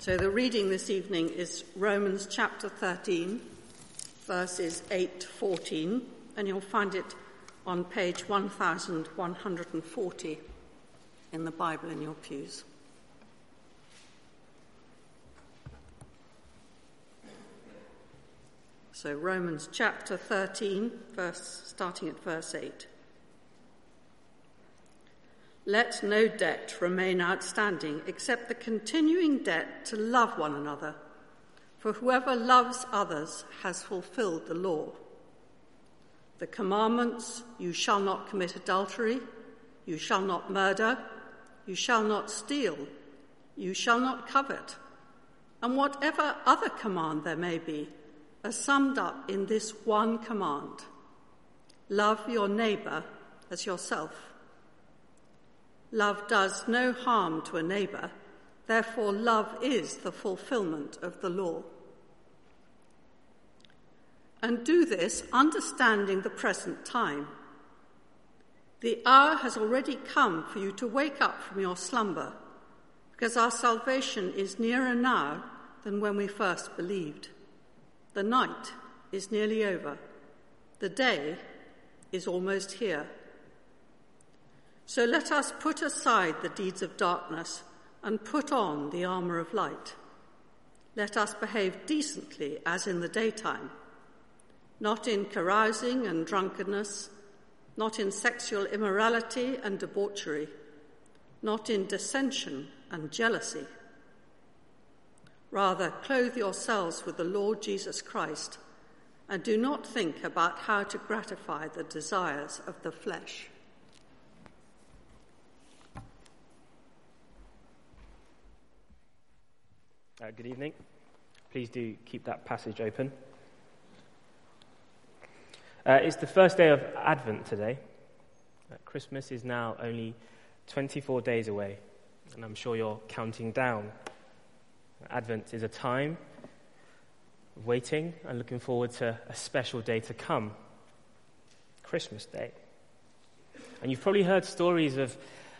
So the reading this evening is Romans chapter 13, verses 8 to 14, and you'll find it on page 1140 in the Bible in your pews. So Romans chapter 13, verse, starting at verse 8. Let no debt remain outstanding except the continuing debt to love one another. For whoever loves others has fulfilled the law. The commandments you shall not commit adultery, you shall not murder, you shall not steal, you shall not covet, and whatever other command there may be are summed up in this one command love your neighbour as yourself. Love does no harm to a neighbour, therefore, love is the fulfilment of the law. And do this understanding the present time. The hour has already come for you to wake up from your slumber, because our salvation is nearer now than when we first believed. The night is nearly over, the day is almost here. So let us put aside the deeds of darkness and put on the armour of light. Let us behave decently as in the daytime, not in carousing and drunkenness, not in sexual immorality and debauchery, not in dissension and jealousy. Rather, clothe yourselves with the Lord Jesus Christ and do not think about how to gratify the desires of the flesh. Uh, good evening. Please do keep that passage open. Uh, it's the first day of Advent today. Uh, Christmas is now only 24 days away, and I'm sure you're counting down. Advent is a time of waiting and looking forward to a special day to come Christmas Day. And you've probably heard stories of,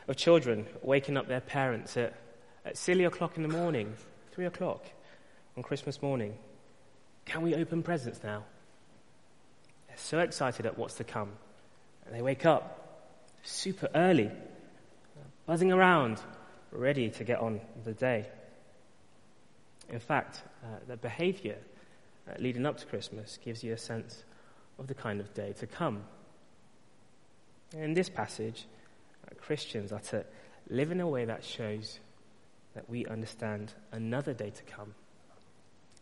of children waking up their parents at, at silly o'clock in the morning Three o'clock on Christmas morning. Can we open presents now? They're so excited at what's to come. And they wake up super early, buzzing around, ready to get on the day. In fact, uh, the behavior uh, leading up to Christmas gives you a sense of the kind of day to come. In this passage, uh, Christians are to live in a way that shows that we understand another day to come,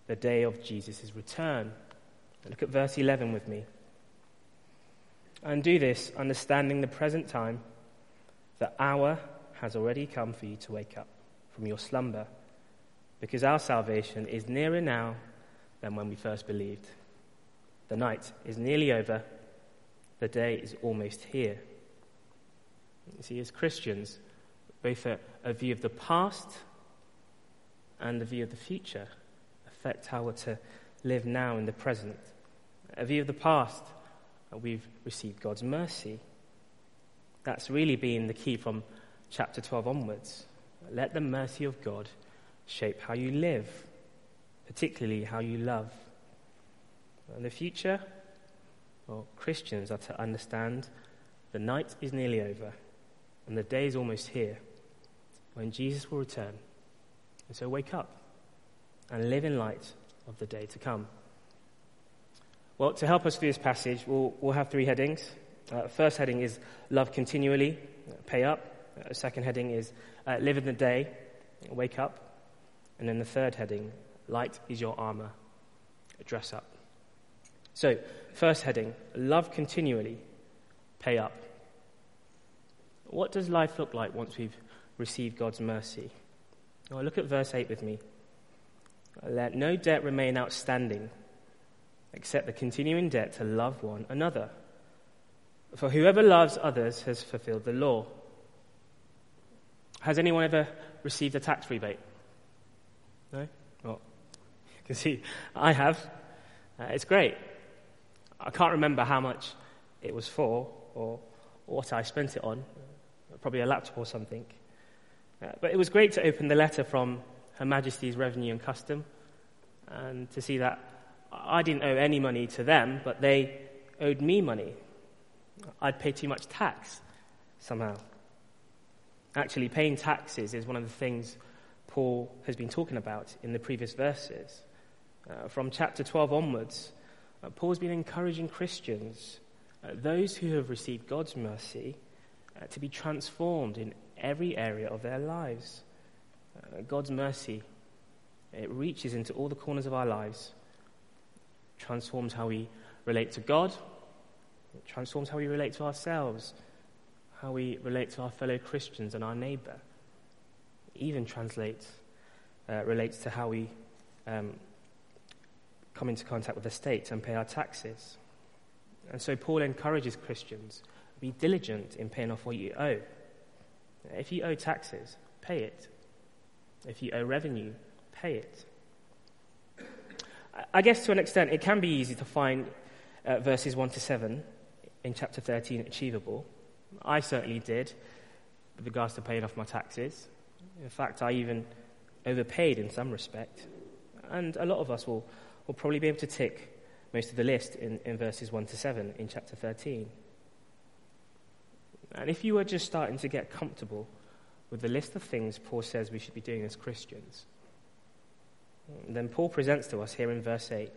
the day of Jesus' return. Look at verse 11 with me. And do this, understanding the present time, the hour has already come for you to wake up from your slumber, because our salvation is nearer now than when we first believed. The night is nearly over, the day is almost here. You see, as Christians, both a, a view of the past and a view of the future affect how we're to live now in the present. A view of the past, uh, we've received God's mercy. That's really been the key from chapter 12 onwards. Let the mercy of God shape how you live, particularly how you love. In the future, well, Christians are to understand the night is nearly over and the day is almost here when Jesus will return. And so wake up and live in light of the day to come. Well, to help us through this passage, we'll, we'll have three headings. Uh, first heading is love continually, pay up. Uh, second heading is uh, live in the day, wake up. And then the third heading, light is your armor, dress up. So, first heading, love continually, pay up. What does life look like once we've received God's mercy? Well, look at verse 8 with me. Let no debt remain outstanding except the continuing debt to love one another. For whoever loves others has fulfilled the law. Has anyone ever received a tax rebate? No? Well, you can see I have. Uh, it's great. I can't remember how much it was for or what I spent it on. Probably a laptop or something. Uh, but it was great to open the letter from Her Majesty's Revenue and Custom, and to see that I didn't owe any money to them, but they owed me money. I'd pay too much tax somehow. Actually, paying taxes is one of the things Paul has been talking about in the previous verses. Uh, from chapter 12 onwards, uh, Paul's been encouraging Christians, uh, those who have received God's mercy, uh, to be transformed in every area of their lives. Uh, God's mercy, it reaches into all the corners of our lives, transforms how we relate to God, it transforms how we relate to ourselves, how we relate to our fellow Christians and our neighbor. Even translates, uh, relates to how we um, come into contact with the state and pay our taxes. And so Paul encourages Christians be diligent in paying off what you owe. If you owe taxes, pay it. If you owe revenue, pay it. I guess to an extent it can be easy to find uh, verses 1 to 7 in chapter 13 achievable. I certainly did with regards to paying off my taxes. In fact, I even overpaid in some respect. And a lot of us will, will probably be able to tick most of the list in, in verses 1 to 7 in chapter 13. And if you are just starting to get comfortable with the list of things Paul says we should be doing as Christians, then Paul presents to us here in verse 8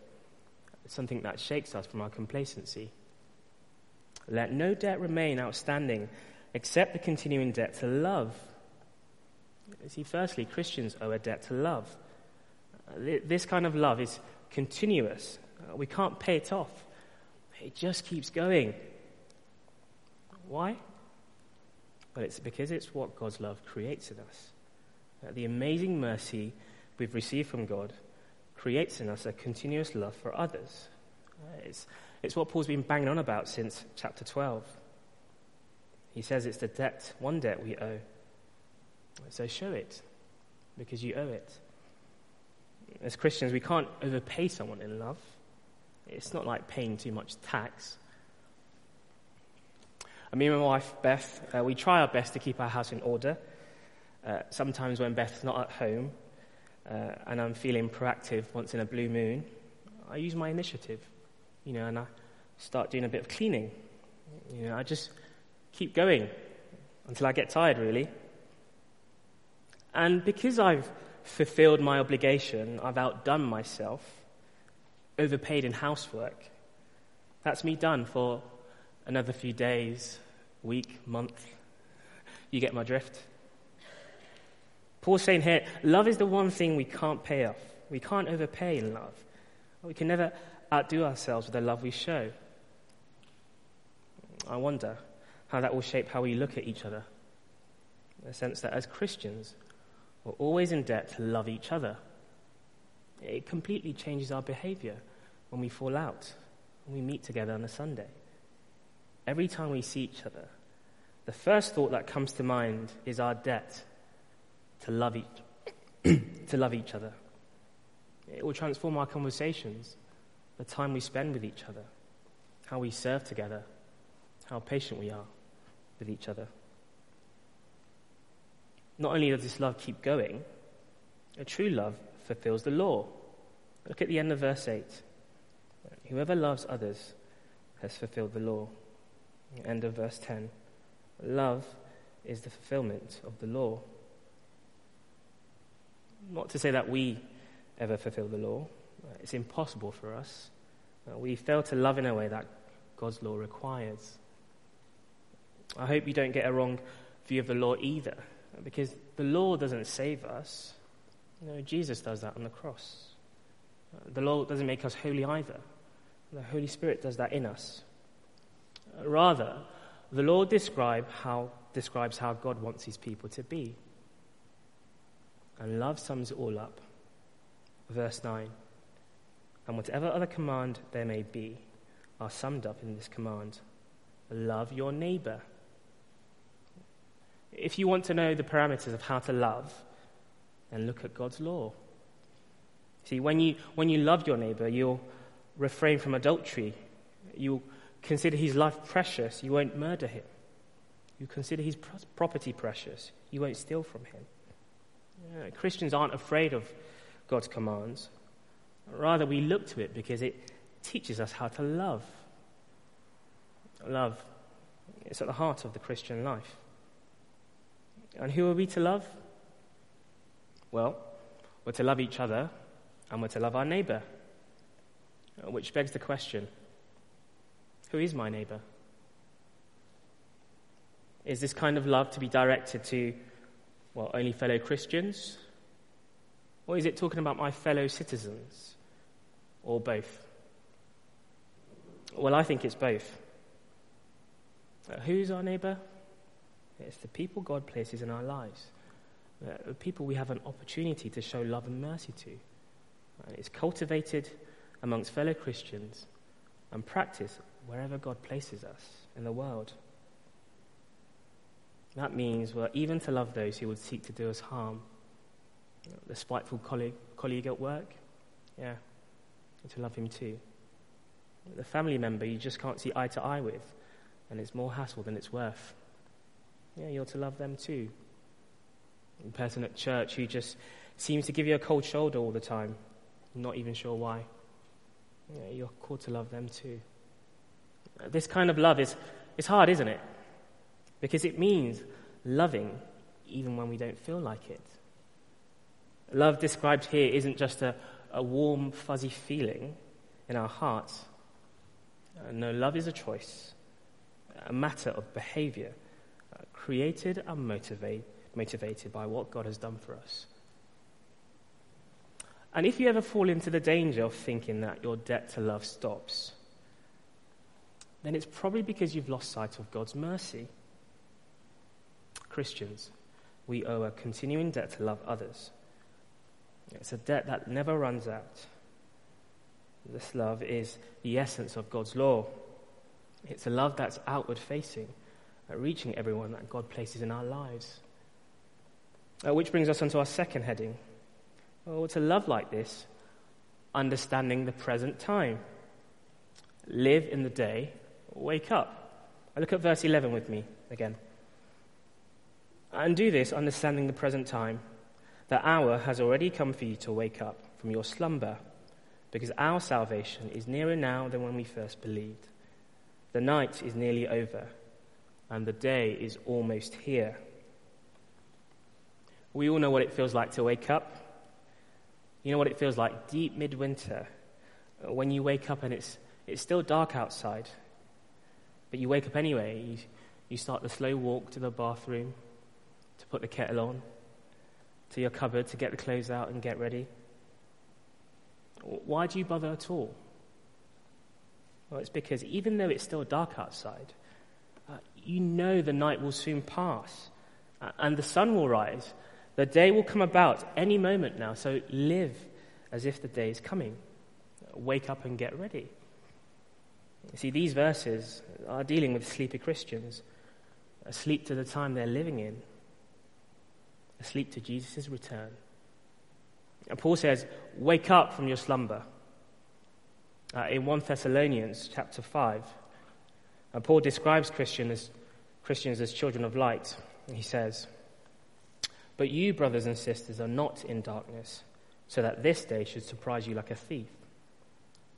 something that shakes us from our complacency. Let no debt remain outstanding except the continuing debt to love. See, firstly, Christians owe a debt to love. This kind of love is continuous. We can't pay it off. It just keeps going. Why? Well, it's because it's what God's love creates in us. That The amazing mercy we've received from God creates in us a continuous love for others. It's, it's what Paul's been banging on about since chapter 12. He says it's the debt, one debt we owe. So show it, because you owe it. As Christians, we can't overpay someone in love. It's not like paying too much tax. And me and my wife, Beth, uh, we try our best to keep our house in order. Uh, sometimes when Beth's not at home uh, and I'm feeling proactive once in a blue moon, I use my initiative you know, and I start doing a bit of cleaning. You know, I just keep going until I get tired, really. And because I've fulfilled my obligation, I've outdone myself, overpaid in housework. That's me done for another few days, week, month. You get my drift. Paul's saying here, love is the one thing we can't pay off. We can't overpay in love. We can never outdo ourselves with the love we show. I wonder how that will shape how we look at each other. In the sense that as Christians, we're always in debt to love each other. It completely changes our behavior when we fall out, when we meet together on a Sunday. Every time we see each other, the first thought that comes to mind is our debt to love each, to love each other. It will transform our conversations the time we spend with each other, how we serve together, how patient we are with each other. Not only does this love keep going, a true love fulfills the law. Look at the end of verse 8. Whoever loves others has fulfilled the law. End of verse 10. Love is the fulfillment of the law. Not to say that we ever fulfill the law, it's impossible for us. Uh, we fail to love in a way that God's law requires. I hope you don't get a wrong view of the law either, because the law doesn't save us. No, Jesus does that on the cross. Uh, the law doesn't make us holy either. The Holy Spirit does that in us. Rather, the law describe how, describes how God wants his people to be. And love sums it all up. Verse 9 and whatever other command there may be are summed up in this command love your neighbor. If you want to know the parameters of how to love, then look at God's law. See, when you, when you love your neighbor, you'll refrain from adultery. You'll consider his life precious. You won't murder him. You consider his property precious. You won't steal from him. Uh, Christians aren't afraid of God's commands. Rather, we look to it because it teaches us how to love. Love is at the heart of the Christian life. And who are we to love? Well, we're to love each other and we're to love our neighbor. Which begs the question who is my neighbor? Is this kind of love to be directed to, well, only fellow Christians? Or is it talking about my fellow citizens? Or both? Well, I think it's both. Uh, who's our neighbor? It's the people God places in our lives, uh, the people we have an opportunity to show love and mercy to. And it's cultivated amongst fellow Christians and practiced wherever God places us in the world. That means we're even to love those who would seek to do us harm. You know, the spiteful colleague, colleague at work, yeah, to love him too. The family member you just can't see eye to eye with, and it's more hassle than it's worth. Yeah, you're to love them too. The person at church who just seems to give you a cold shoulder all the time, not even sure why. Yeah, you're called to love them too. This kind of love is it's hard, isn't it? Because it means loving even when we don't feel like it. Love described here isn't just a, a warm, fuzzy feeling in our hearts. Uh, no, love is a choice, a matter of behavior, uh, created and motivate, motivated by what God has done for us. And if you ever fall into the danger of thinking that your debt to love stops, then it's probably because you've lost sight of God's mercy. Christians, we owe a continuing debt to love others. It's a debt that never runs out. This love is the essence of God's law. It's a love that's outward facing, uh, reaching everyone that God places in our lives. Uh, which brings us onto our second heading. Well, to love like this, understanding the present time. Live in the day, wake up. I look at verse 11 with me again. And do this understanding the present time. The hour has already come for you to wake up from your slumber, because our salvation is nearer now than when we first believed. The night is nearly over, and the day is almost here. We all know what it feels like to wake up. You know what it feels like deep midwinter when you wake up and it's, it's still dark outside, but you wake up anyway. You, you start the slow walk to the bathroom to put the kettle on, to your cupboard to get the clothes out and get ready. Why do you bother at all? Well, it's because even though it's still dark outside, uh, you know the night will soon pass uh, and the sun will rise. The day will come about any moment now, so live as if the day is coming. Wake up and get ready. You see, these verses are dealing with sleepy Christians, asleep to the time they're living in, asleep to Jesus' return. And Paul says, Wake up from your slumber. Uh, in 1 Thessalonians chapter 5, uh, Paul describes Christian as, Christians as children of light. He says, But you, brothers and sisters, are not in darkness, so that this day should surprise you like a thief.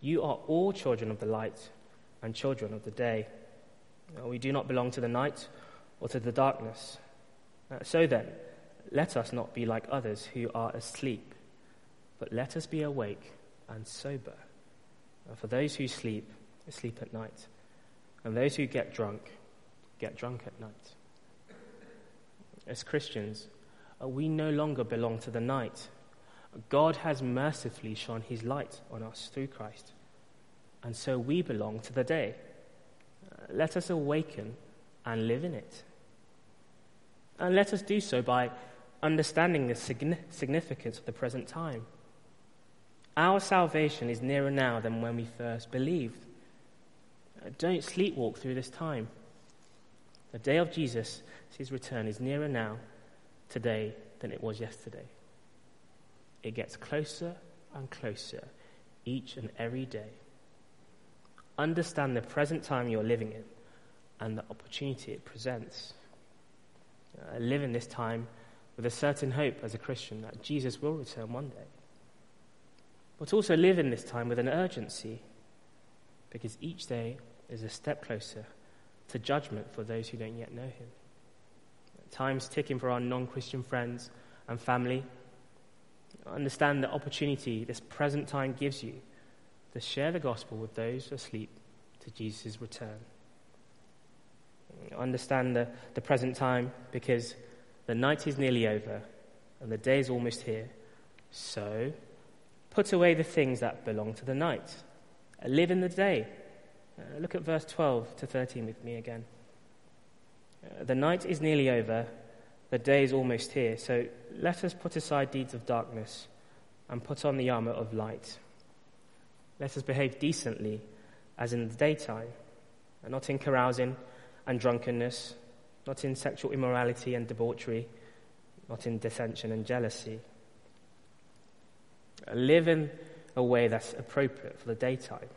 You are all children of the light and children of the day. Uh, we do not belong to the night or to the darkness. Uh, so then, let us not be like others who are asleep, but let us be awake and sober. Uh, for those who sleep, sleep at night, and those who get drunk, get drunk at night. As Christians, we no longer belong to the night. God has mercifully shone his light on us through Christ, and so we belong to the day. Uh, let us awaken and live in it. And let us do so by understanding the significance of the present time. Our salvation is nearer now than when we first believed. Uh, don't sleepwalk through this time. The day of Jesus, his return, is nearer now, today, than it was yesterday. It gets closer and closer each and every day. Understand the present time you're living in and the opportunity it presents. Uh, live in this time with a certain hope as a Christian that Jesus will return one day. But also live in this time with an urgency because each day is a step closer to judgment for those who don't yet know him. Time's ticking for our non Christian friends and family. Understand the opportunity this present time gives you to share the gospel with those asleep to Jesus' return. Understand the, the present time because the night is nearly over and the day is almost here. So, put away the things that belong to the night. Live in the day. Uh, look at verse 12 to 13 with me again. Uh, the night is nearly over, the day is almost here. So, let us put aside deeds of darkness and put on the armor of light. Let us behave decently as in the daytime, and not in carousing and drunkenness, not in sexual immorality and debauchery, not in dissension and jealousy. Live in a way that's appropriate for the daytime.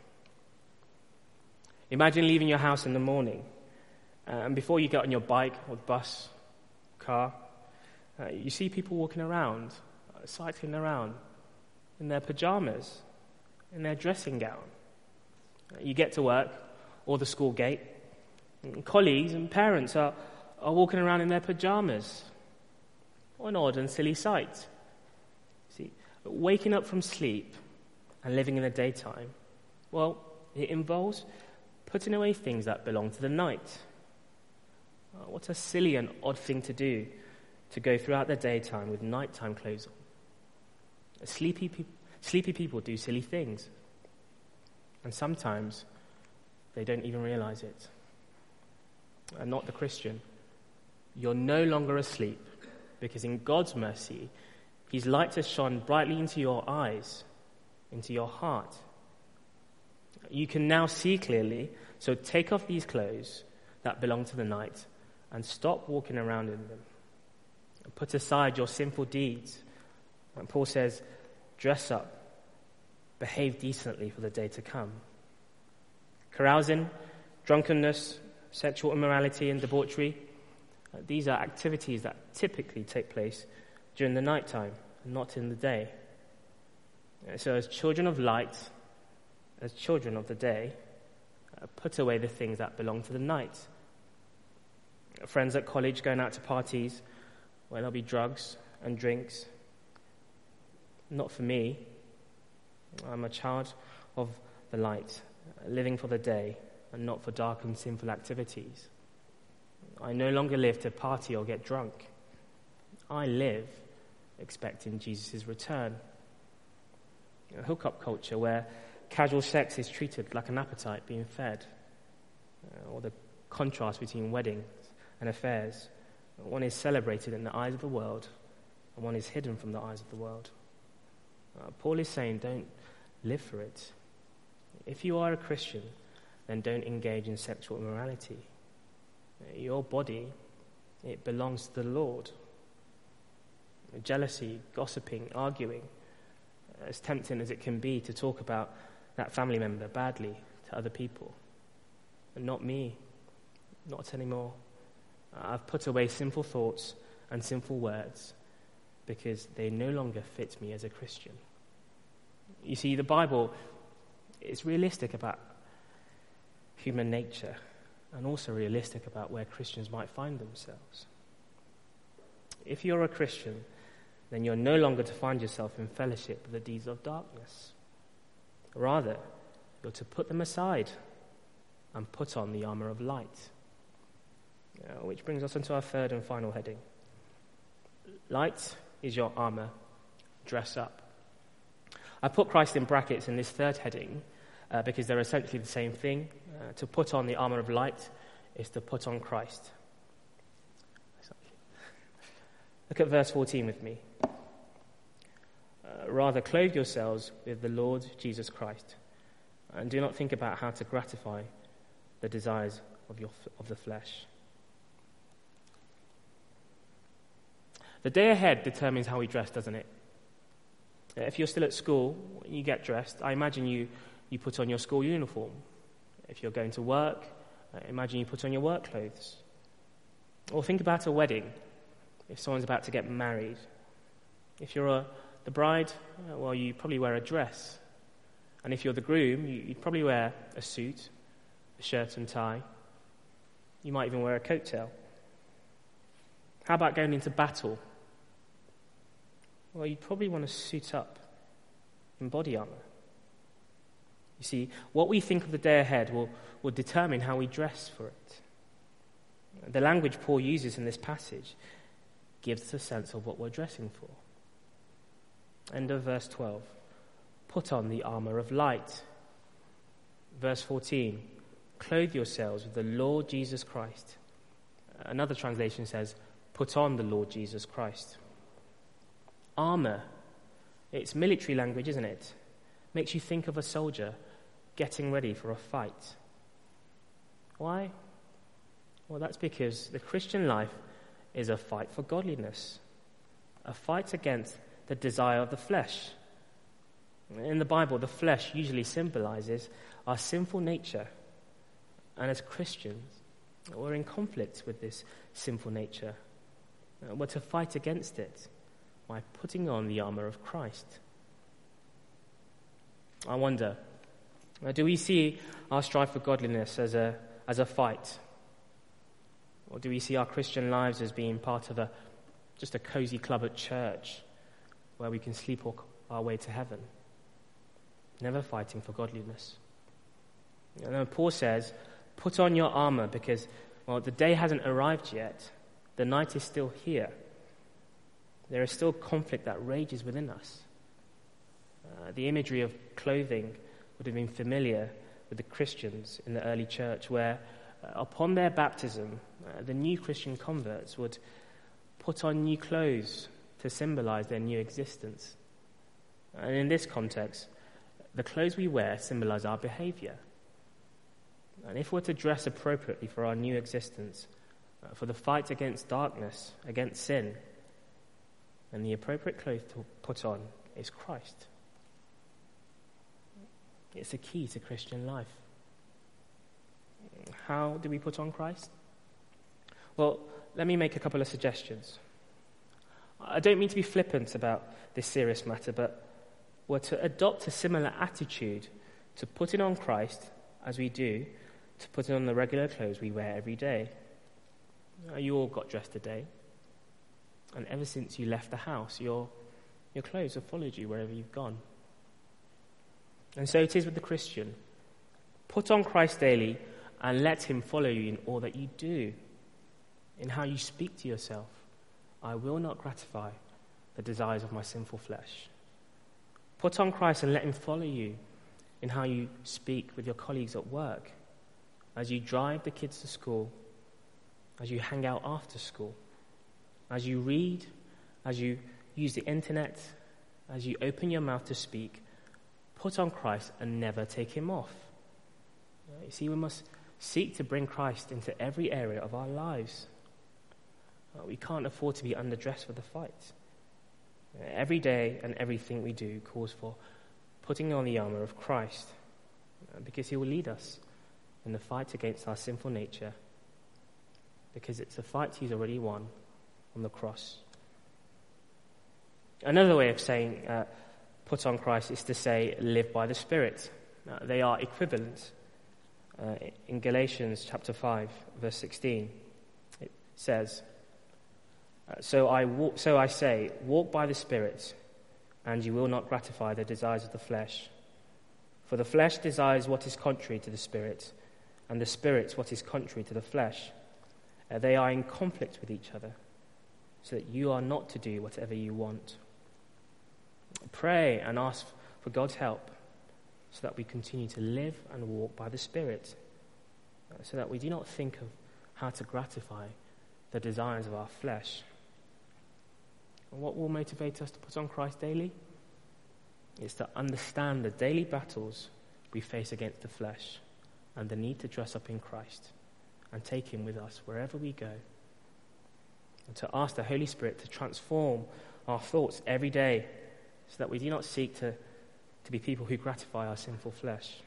Imagine leaving your house in the morning, uh, and before you get on your bike or bus, car, uh, you see people walking around, uh, cycling around in their pajamas, in their dressing gown. You get to work or the school gate, and colleagues and parents are, are walking around in their pajamas. What an odd and silly sight. See, waking up from sleep and living in the daytime, well, it involves putting away things that belong to the night. Uh, what a silly and odd thing to do to go throughout the daytime with nighttime clothes on. Sleepy, sleepy people do silly things. And sometimes they don't even realize it. And not the Christian. You're no longer asleep because in God's mercy, His light has shone brightly into your eyes, into your heart. You can now see clearly, so take off these clothes that belong to the night and stop walking around in them. Put aside your sinful deeds. And Paul says, dress up, behave decently for the day to come. Carousing, drunkenness, sexual immorality, and debauchery, uh, these are activities that typically take place during the nighttime, not in the day. Uh, so, as children of light, as children of the day, uh, put away the things that belong to the night. Friends at college going out to parties where there'll be drugs and drinks. Not for me. I'm a child of the light, living for the day and not for dark and sinful activities. I no longer live to party or get drunk. I live expecting Jesus' return. A hookup culture where casual sex is treated like an appetite being fed, uh, or the contrast between weddings and affairs. One is celebrated in the eyes of the world, and one is hidden from the eyes of the world. Uh, Paul is saying, don't live for it. If you are a Christian, then don't engage in sexual immorality. Your body, it belongs to the Lord. Jealousy, gossiping, arguing, as tempting as it can be to talk about that family member badly to other people. And not me, not anymore. I've put away sinful thoughts and sinful words because they no longer fit me as a Christian. You see, the Bible is realistic about human nature and also realistic about where Christians might find themselves. If you're a Christian, then you're no longer to find yourself in fellowship with the deeds of darkness. Rather, you're to put them aside and put on the armor of light. Uh, which brings us into our third and final heading. Light is your armor. Dress up. I put Christ in brackets in this third heading uh, because they're essentially the same thing. Uh, to put on the armor of light is to put on Christ. Look at verse 14 with me. Uh, rather, clothe yourselves with the Lord Jesus Christ, and do not think about how to gratify the desires of, your, of the flesh. The day ahead determines how we dress, doesn't it? If you're still at school, you get dressed. I imagine you you put on your school uniform. If you're going to work, imagine you put on your work clothes. Or think about a wedding. if someone's about to get married. If you're a, the bride, well, you probably wear a dress. And if you're the groom, you, would probably wear a suit, a shirt and tie. You might even wear a coat tail. How about going into battle? Well, you'd probably want to suit up in body armor. You see, what we think of the day ahead will, will determine how we dress for it. The language Paul uses in this passage gives us a sense of what we're dressing for. End of verse 12. Put on the armor of light. Verse 14. Clothe yourselves with the Lord Jesus Christ. Another translation says, Put on the Lord Jesus Christ. Armor. It's military language, isn't it? Makes you think of a soldier getting ready for a fight. Why? Well, that's because the Christian life is a fight for godliness, a fight against the desire of the flesh. In the Bible, the flesh usually symbolizes our sinful nature. And as Christians, we're in conflict with this sinful nature. Uh, we're to fight against it by putting on the armor of Christ. I wonder, uh, do we see our strive for godliness as a, as a fight? Or do we see our Christian lives as being part of a, just a cozy club at church where we can sleepwalk our way to heaven? Never fighting for godliness. And then Paul says, put on your armor because, well, the day hasn't arrived yet. The night is still here. There is still conflict that rages within us. Uh, the imagery of clothing would have been familiar with the Christians in the early church, where uh, upon their baptism, uh, the new Christian converts would put on new clothes to symbolize their new existence. And in this context, the clothes we wear symbolize our behavior. And if we're to dress appropriately for our new existence, uh, for the fight against darkness, against sin, then the appropriate clothes to put on is Christ. It's a key to Christian life. How do we put on Christ? Well, let me make a couple of suggestions. I don't mean to be flippant about this serious matter, but we're to adopt a similar attitude to putting on Christ as we do to putting on the regular clothes we wear every day. You all got dressed today, and ever since you left the house, your, your clothes have followed you wherever you've gone. And so it is with the Christian. Put on Christ daily and let him follow you in all that you do, in how you speak to yourself. I will not gratify the desires of my sinful flesh. Put on Christ and let him follow you in how you speak with your colleagues at work, as you drive the kids to school, as you hang out after school, as you read, as you use the internet, as you open your mouth to speak. Put on Christ and never take him off. You see, we must seek to bring Christ into every area of our lives. Uh, we can't afford to be underdressed for the fight. Every day and everything we do calls for putting on the armor of Christ uh, because he will lead us in the fight against our sinful nature because it's a fight he's already won on the cross. Another way of saying uh, put on Christ is to say live by the Spirit. Uh, they are equivalent. Uh, in Galatians chapter 5, verse 16, it says, uh, so, I walk, so I say, walk by the Spirit, and you will not gratify the desires of the flesh. For the flesh desires what is contrary to the Spirit, and the Spirit what is contrary to the flesh. Uh, they are in conflict with each other, so that you are not to do whatever you want. Pray and ask for God's help so that we continue to live and walk by the Spirit, uh, so that we do not think of how to gratify the desires of our flesh. And what will motivate us to put on Christ daily? Is to understand the daily battles we face against the flesh and the need to dress up in Christ and take Him with us wherever we go. And to ask the Holy Spirit to transform our thoughts every day so that we do not seek to, to be people who gratify our sinful flesh,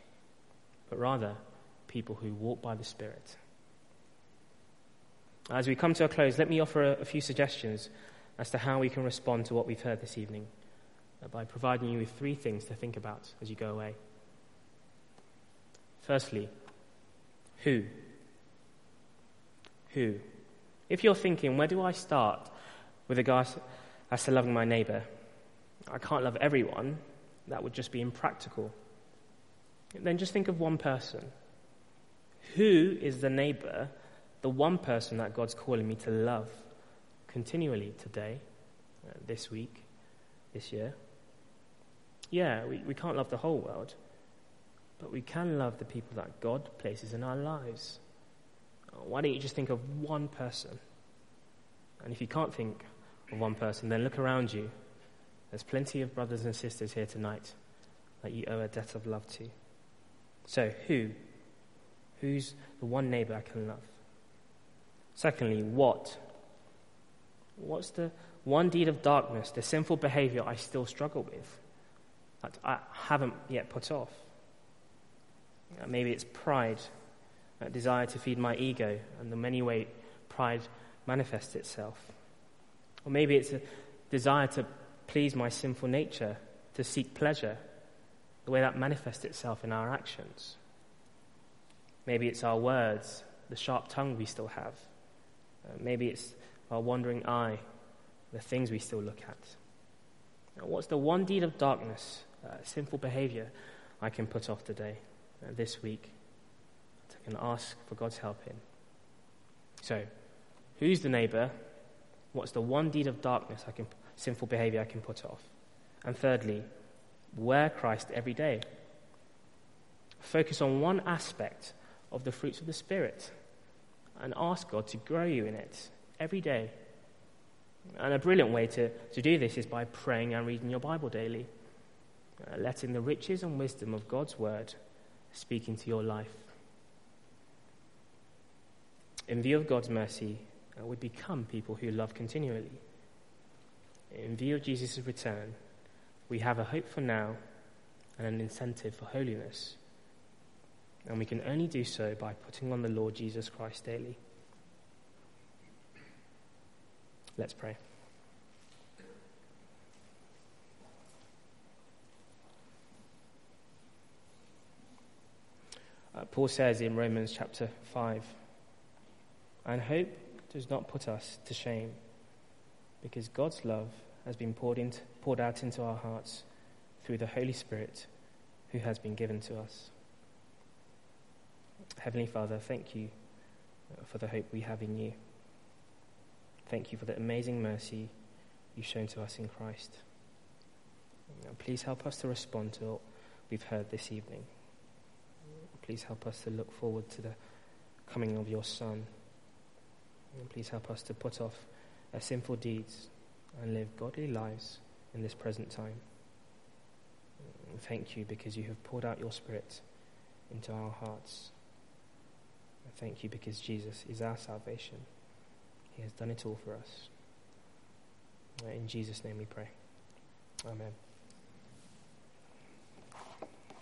but rather people who walk by the Spirit. As we come to a close, let me offer a, a few suggestions as to how we can respond to what we've heard this evening uh, by providing you with three things to think about as you go away. Firstly, who? Who? If you're thinking, where do I start with regards as to loving my neighbour? I can't love everyone. That would just be impractical. Then just think of one person. Who is the neighbour, the one person that God's calling me to love continually today, uh, this week, this year? Yeah, we, we can't love the whole world, but we can love the people that God places in our lives. Why don't you just think of one person? And if you can't think of one person, then look around you. There's plenty of brothers and sisters here tonight that you owe a debt of love to. So, who? Who's the one neighbor I can love? Secondly, what? What's the one deed of darkness, the sinful behavior I still struggle with, that I haven't yet put off? Maybe it's pride that desire to feed my ego and the many way pride manifests itself. Or maybe it's a desire to please my sinful nature, to seek pleasure, the way that manifests itself in our actions. Maybe it's our words, the sharp tongue we still have. Uh, maybe it's our wandering eye, the things we still look at. Now, what's the one deed of darkness, uh, sinful behavior I can put off today, uh, this week? And ask for God's help in. So, who's the neighbor? What's the one deed of darkness I can, sinful behavior I can put off? And thirdly, wear Christ every day. Focus on one aspect of the fruits of the Spirit and ask God to grow you in it every day. And a brilliant way to, to do this is by praying and reading your Bible daily, uh, letting the riches and wisdom of God's Word speak into your life in view of God's mercy, uh, we become people who love continually. In view of Jesus' return, we have a hope for now and an incentive for holiness. And we can only do so by putting on the Lord Jesus Christ daily. Let's pray. Uh, Paul says in Romans chapter 5 and hope does not put us to shame, because God's love has been poured, into, poured out into our hearts through the Holy Spirit who has been given to us. Heavenly Father, thank you for the hope we have in you. Thank you for the amazing mercy you've shown to us in Christ. Please help us to respond to what we've heard this evening. Please help us to look forward to the coming of your Son. And please help us to put off our sinful deeds and live godly lives in this present time. And thank you because you have poured out your Spirit into our hearts. And thank you because Jesus is our salvation. He has done it all for us. In Jesus' name we pray. Amen.